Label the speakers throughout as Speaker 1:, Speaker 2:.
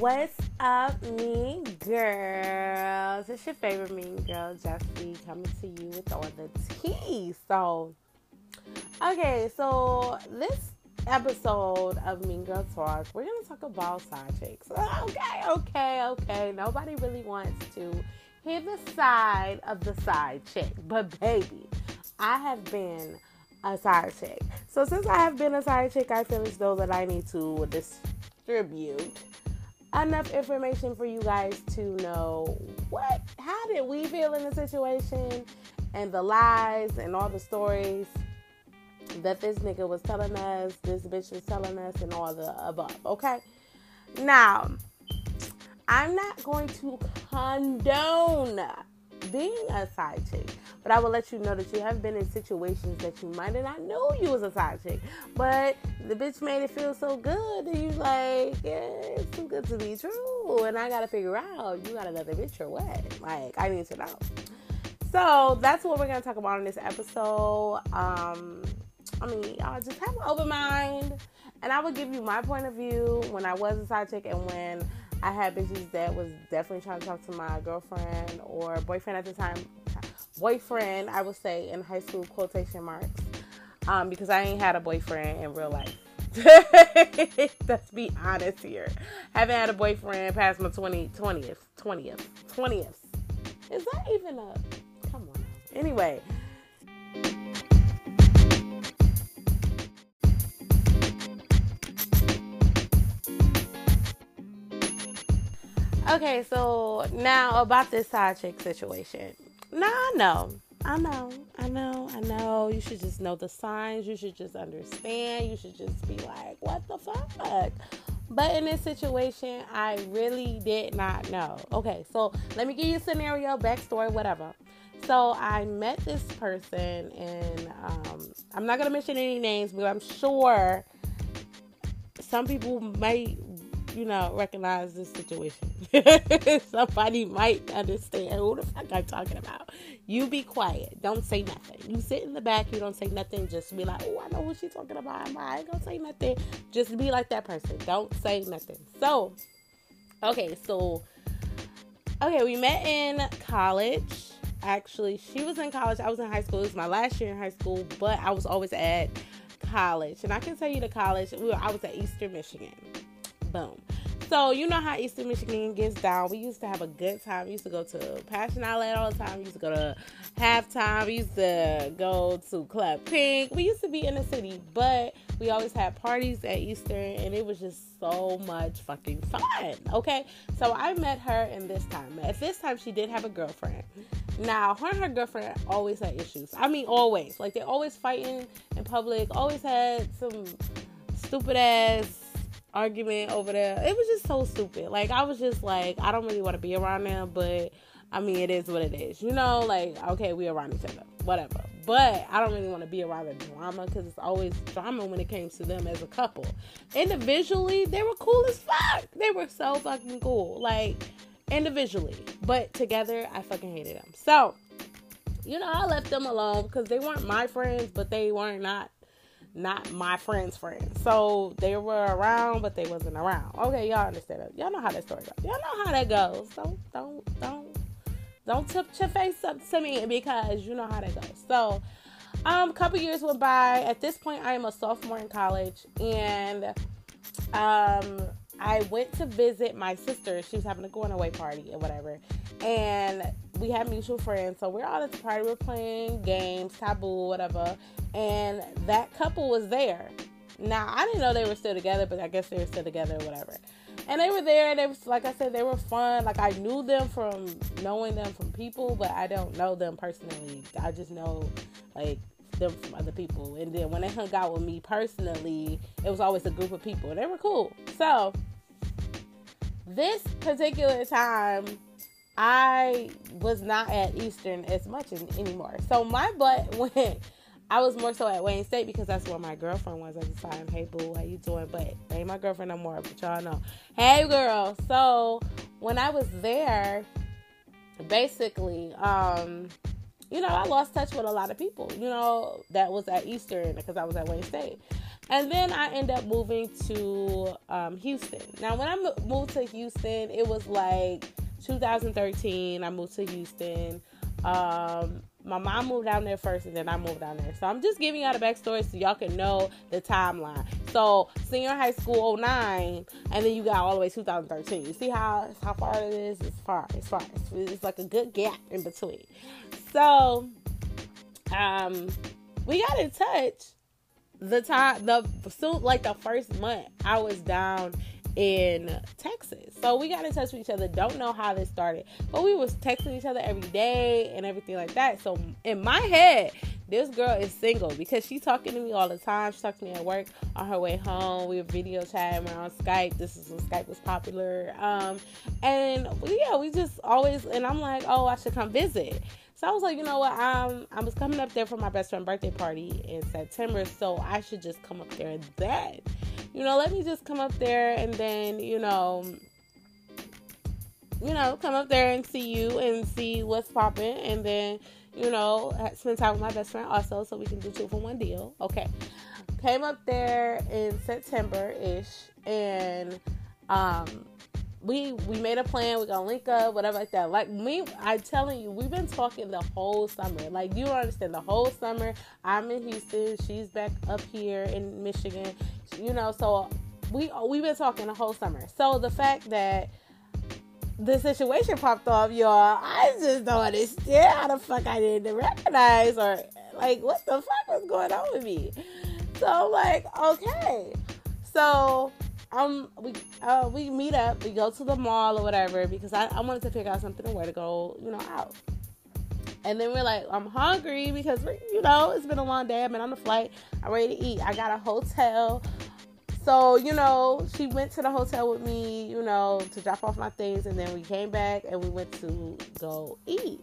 Speaker 1: What's up, mean girls? It's your favorite mean girl, Jessie, coming to you with all the tea. So, okay, so this episode of Mean Girl Talk, we're gonna talk about side chicks. Okay, okay, okay. Nobody really wants to hear the side of the side chick, but baby, I have been a side chick. So since I have been a side chick, I feel as though that I need to distribute enough information for you guys to know what how did we feel in the situation and the lies and all the stories that this nigga was telling us, this bitch was telling us, and all the above. Okay. Now, I'm not going to condone being a side chick. But I will let you know that you have been in situations that you might have not knew you was a side chick. But the bitch made it feel so good that you like, yeah, it's too good to be true. And I gotta figure out, you got another bitch or what? Like, I need to know. So that's what we're gonna talk about in this episode. Um, I mean, y'all just have an open mind. And I will give you my point of view when I was a side chick and when I had bitches that was definitely trying to talk to my girlfriend or boyfriend at the time. Boyfriend, I would say in high school, quotation marks, um, because I ain't had a boyfriend in real life. Let's be honest here. Haven't had a boyfriend past my 20, 20th, 20th, 20th. Is that even a. Come on. Anyway. Okay, so now about this side chick situation. Now I know, I know, I know, I know. You should just know the signs. You should just understand. You should just be like, what the fuck? But in this situation, I really did not know. Okay, so let me give you a scenario, backstory, whatever. So I met this person, and um, I'm not gonna mention any names, but I'm sure some people might you know, recognize this situation. Somebody might understand who the fuck I'm talking about. You be quiet. Don't say nothing. You sit in the back. You don't say nothing. Just be like, oh, I know who she's talking about. I ain't gonna say nothing. Just be like that person. Don't say nothing. So, okay, so, okay, we met in college. Actually, she was in college. I was in high school. It was my last year in high school, but I was always at college. And I can tell you the college. We were, I was at Eastern Michigan. Boom. So you know how Eastern Michigan gets down. We used to have a good time. We used to go to Passion Outlet all the time. We used to go to halftime. We used to go to Club Pink. We used to be in the city, but we always had parties at Eastern, and it was just so much fucking fun. Okay, so I met her in this time. At this time, she did have a girlfriend. Now, her and her girlfriend always had issues. I mean, always. Like they always fighting in public. Always had some stupid ass argument over there. It was just so stupid. Like I was just like, I don't really want to be around them, but I mean, it is what it is. You know, like okay, we around each other, whatever. But I don't really want to be around the drama because it's always drama when it came to them as a couple. Individually, they were cool as fuck. They were so fucking cool. Like individually, but together, I fucking hated them. So. You know, I left them alone because they weren't my friends, but they weren't not not my friend's friends. So they were around, but they wasn't around. Okay, y'all understand that. Y'all know how that story goes. Y'all know how that goes. Don't don't don't don't tip your face up to me because you know how that goes. So um a couple years went by. At this point I am a sophomore in college and um I went to visit my sister. She was having a going away party or whatever. And we had mutual friends. So we're all at the party. We're playing games, taboo, whatever and that couple was there. Now I didn't know they were still together, but I guess they were still together or whatever. And they were there, and they was like I said, they were fun. Like I knew them from knowing them from people, but I don't know them personally. I just know like them from other people. And then when they hung out with me personally, it was always a group of people. They were cool. So this particular time, I was not at Eastern as much as anymore. So my butt went I was more so at Wayne State because that's where my girlfriend was at the time. Hey boo, how you doing? But ain't my girlfriend no more, but y'all know. Hey girl. So when I was there, basically, um, you know, I lost touch with a lot of people, you know, that was at Eastern because I was at Wayne State. And then I ended up moving to um, Houston. Now, when I moved to Houston, it was like 2013. I moved to Houston. Um, my mom moved down there first and then I moved down there. So I'm just giving y'all the backstory so y'all can know the timeline. So senior high school 09 and then you got all the way 2013. You see how how far it is? It's far. It's far. It's, it's like a good gap in between. So um we got in touch the time the so like the first month I was down in Texas. So we got in touch with each other. Don't know how this started, but we was texting each other every day and everything like that. So in my head, this girl is single because she's talking to me all the time. She talks to me at work on her way home. We were video chatting. We're on Skype. This is when Skype was popular. Um, and yeah, we just always. And I'm like, oh, I should come visit. So I was like, you know what? Um, I was coming up there for my best friend birthday party in September, so I should just come up there then. You know, let me just come up there and then, you know, you know, come up there and see you and see what's popping, and then, you know, spend time with my best friend also, so we can do two for one deal. Okay. Came up there in September ish, and um, we we made a plan. We're gonna link up, whatever like that. Like me, I'm telling you, we've been talking the whole summer. Like you understand the whole summer. I'm in Houston. She's back up here in Michigan. You know, so we we've been talking the whole summer. So the fact that the situation popped off, y'all, I just don't understand how the fuck I didn't recognize or like what the fuck was going on with me. So I'm like, okay. So um we uh we meet up, we go to the mall or whatever because I, I wanted to figure out something and where to go, you know, out. And then we're like, I'm hungry because you know it's been a long day. I've been on the flight. I'm ready to eat. I got a hotel. So, you know, she went to the hotel with me, you know, to drop off my things, and then we came back and we went to go eat.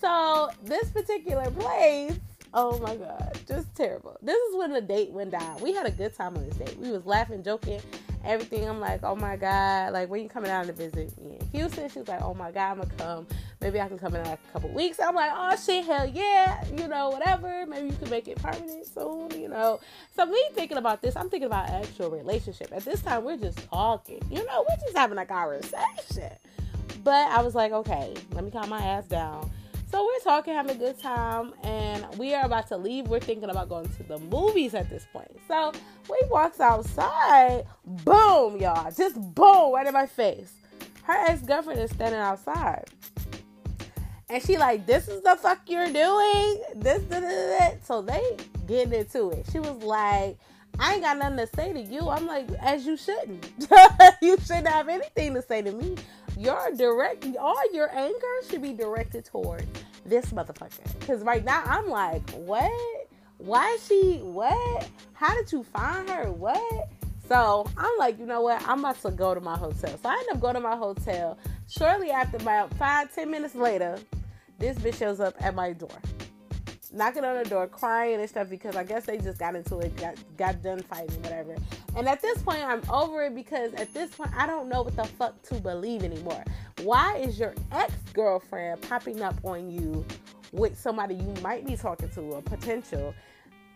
Speaker 1: So, this particular place Oh my god, just terrible. This is when the date went down. We had a good time on this date. We was laughing, joking, everything. I'm like, oh my god, like when you coming down to visit me in Houston? She was like, oh my god, I'm gonna come. Maybe I can come in like a couple weeks. I'm like, oh shit, hell yeah, you know, whatever. Maybe you can make it permanent soon, you know. So me thinking about this, I'm thinking about actual relationship. At this time, we're just talking, you know, we're just having a conversation. But I was like, okay, let me calm my ass down so we're talking, having a good time, and we are about to leave. We're thinking about going to the movies at this point. So we walks outside, boom, y'all, just boom, right in my face. Her ex-girlfriend is standing outside. And she like, this is the fuck you're doing. This, this, this. So they getting into it. She was like, I ain't got nothing to say to you. I'm like, as you shouldn't. you shouldn't have anything to say to me your direct all your anger should be directed toward this motherfucker. Cause right now I'm like, what? Why is she what? How did you find her? What? So I'm like, you know what? I'm about to go to my hotel. So I end up going to my hotel. Shortly after, about five, ten minutes later, this bitch shows up at my door knocking on the door, crying and stuff because I guess they just got into it, got got done fighting, whatever. And at this point, I'm over it because at this point, I don't know what the fuck to believe anymore. Why is your ex girlfriend popping up on you with somebody you might be talking to or potential,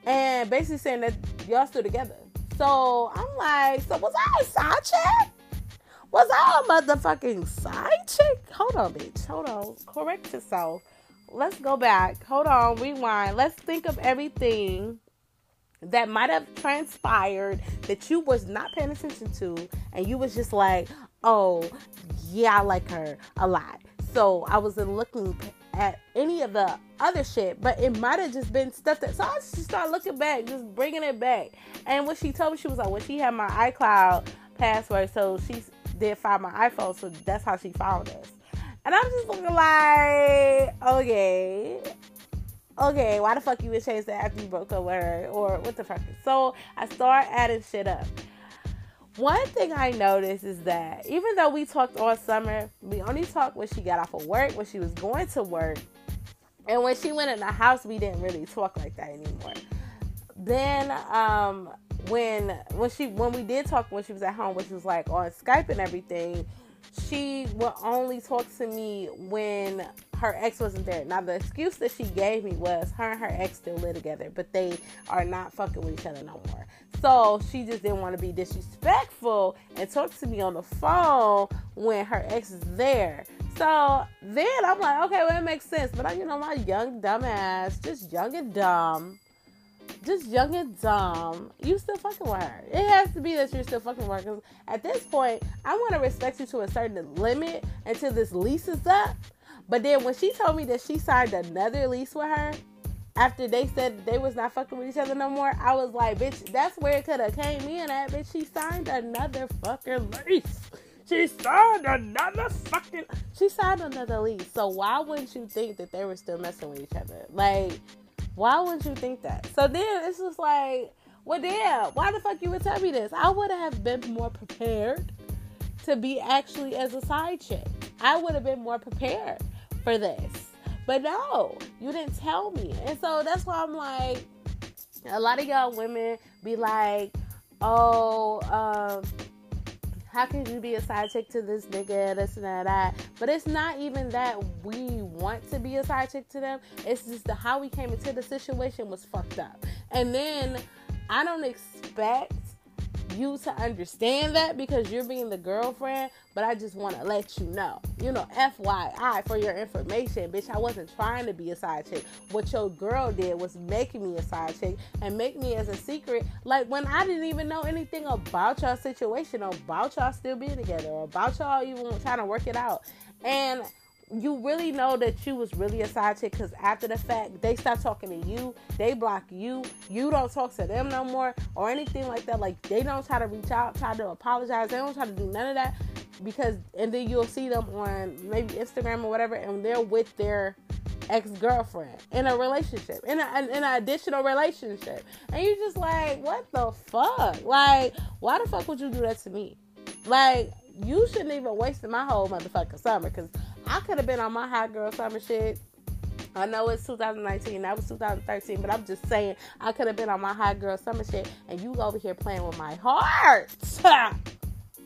Speaker 1: and basically saying that y'all still together? So I'm like, so was I a side chick? Was I a motherfucking side chick? Hold on, bitch. Hold on. Correct yourself let's go back. Hold on, rewind. Let's think of everything that might have transpired that you was not paying attention to and you was just like, "Oh, yeah, I like her a lot." So, I wasn't looking at any of the other shit, but it might have just been stuff that so I just started looking back, just bringing it back. And what she told me, she was like, "Well, she had my iCloud password, so she did find my iPhone, so that's how she found us." And I'm just looking like, okay, okay, why the fuck you would chase that after you broke up with her? Or what the fuck? So I start adding shit up. One thing I noticed is that even though we talked all summer, we only talked when she got off of work, when she was going to work. And when she went in the house, we didn't really talk like that anymore. Then um when when she when we did talk when she was at home, which was like on Skype and everything, she would only talk to me when her ex wasn't there. Now the excuse that she gave me was her and her ex still live together, but they are not fucking with each other no more. So she just didn't want to be disrespectful and talk to me on the phone when her ex is there. So then I'm like, okay, well it makes sense. But I, you know, my young dumb ass, just young and dumb, just young and dumb, you still fucking with her. It has to be that you're still fucking with her. At this point, I want to respect you to a certain limit until this lease is up. But then when she told me that she signed another lease with her, after they said they was not fucking with each other no more, I was like, bitch, that's where it could have came in at, bitch. She signed another fucking lease. She signed another fucking. She signed another lease. So why wouldn't you think that they were still messing with each other? Like, why would you think that? So then it's just like, well, damn, why the fuck you would tell me this? I would have been more prepared to be actually as a side chick. I would have been more prepared for this. But no, you didn't tell me. And so that's why I'm like, a lot of y'all women be like, oh, um, how can you be a side chick to this nigga, this and that, that? But it's not even that we want to be a side chick to them. It's just the how we came into the situation was fucked up. And then I don't expect you to understand that because you're being the girlfriend, but I just want to let you know. You know, FYI for your information, bitch, I wasn't trying to be a side chick. What your girl did was making me a side chick and make me as a secret. Like when I didn't even know anything about y'all situation about y'all still being together or about y'all even trying to work it out. And you really know that you was really a side chick because after the fact they start talking to you they block you you don't talk to them no more or anything like that. Like they don't try to reach out try to apologize they don't try to do none of that because and then you'll see them on maybe instagram or whatever and they're with their ex-girlfriend in a relationship in, a, in an additional relationship. And you're just like what the fuck? Like why the fuck would you do that to me? Like you shouldn't even wasted my whole motherfucking summer because I could have been on my hot girl summer shit. I know it's 2019, that was 2013, but I'm just saying I could have been on my hot girl summer shit, and you over here playing with my heart.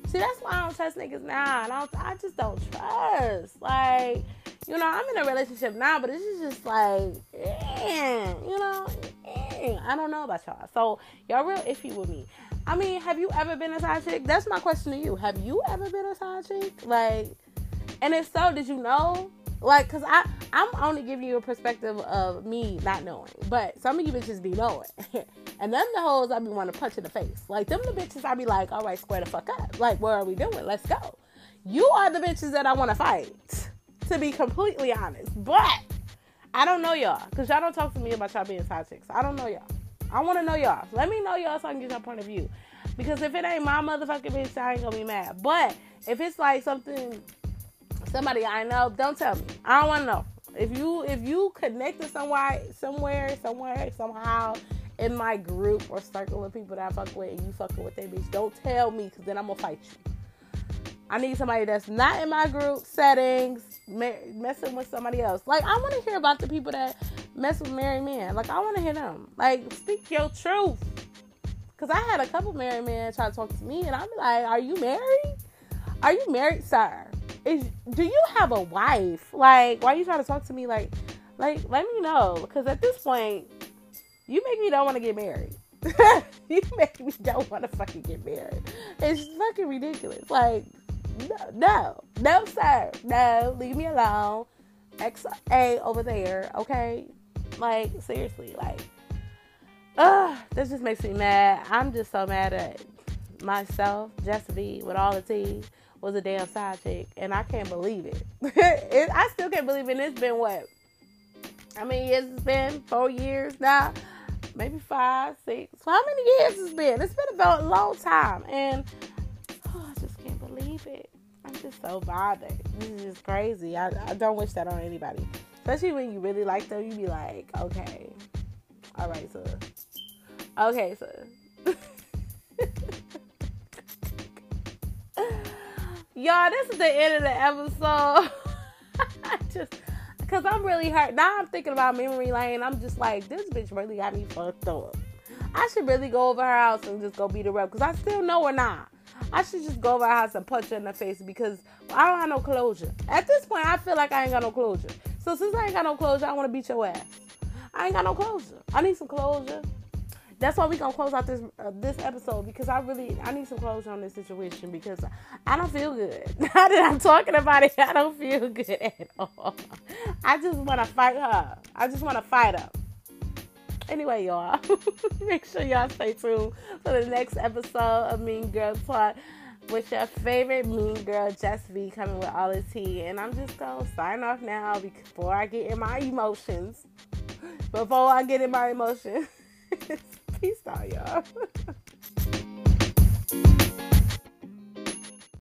Speaker 1: See, that's why I don't trust niggas now. I don't. I just don't trust. Like, you know, I'm in a relationship now, but this is just like, eh, you know, eh, I don't know about y'all. So y'all real iffy with me. I mean, have you ever been a side chick? That's my question to you. Have you ever been a side chick? Like, and if so, did you know? Like, cause I I'm only giving you a perspective of me not knowing, but some of you bitches be knowing, and them the hoes I be want to punch in the face. Like them the bitches I be like, all right, square the fuck up. Like, what are we doing? Let's go. You are the bitches that I want to fight. To be completely honest, but I don't know y'all, cause y'all don't talk to me about y'all being side chicks. I don't know y'all. I want to know y'all. Let me know y'all so I can get your point of view. Because if it ain't my motherfucking bitch, I ain't gonna be mad. But if it's like something somebody I know, don't tell me. I don't want to know. If you if you connected somewhere, somewhere, somewhere, somehow in my group or circle of people that I fuck with, and you fucking with that bitch, don't tell me because then I'm gonna fight you. I need somebody that's not in my group settings, messing with somebody else. Like I want to hear about the people that mess with married men. Like I want to hear them. Like speak your truth. Cause I had a couple married men try to talk to me, and I'm like, "Are you married? Are you married, sir?" is do you have a wife? Like, why are you trying to talk to me like like let me know because at this point you make me don't want to get married. you make me don't want to fucking get married. It's fucking ridiculous. Like no, no, no, sir, no, leave me alone. X A over there, okay? Like seriously, like, uh, this just makes me mad. I'm just so mad at myself, Jessica B, with all the tea was a damn side chick, and I can't believe it. it I still can't believe it. it's been what? I mean, it's been four years now, maybe five, six. How many years it's been? It's been about a long time, and oh, I just can't believe it. I'm just so bothered. This is just crazy. I, I don't wish that on anybody, especially when you really like them. You be like, okay, all right, so, okay, so. Y'all, this is the end of the episode. just because I'm really hurt. Now I'm thinking about memory lane. I'm just like, this bitch really got me fucked up. I should really go over her house and just go beat her up because I still know her not. I should just go over her house and punch her in the face because I don't have no closure. At this point, I feel like I ain't got no closure. So since I ain't got no closure, I want to beat your ass. I ain't got no closure. I need some closure. That's why we gonna close out this uh, this episode because I really I need some closure on this situation because I don't feel good. Now that I'm talking about it, I don't feel good at all. I just want to fight her. I just want to fight her. Anyway, y'all, make sure y'all stay tuned for the next episode of Mean Girl Talk with your favorite mean girl, Jess V, coming with all the tea. And I'm just gonna sign off now before I get in my emotions. Before I get in my emotions. Peace out, y'all.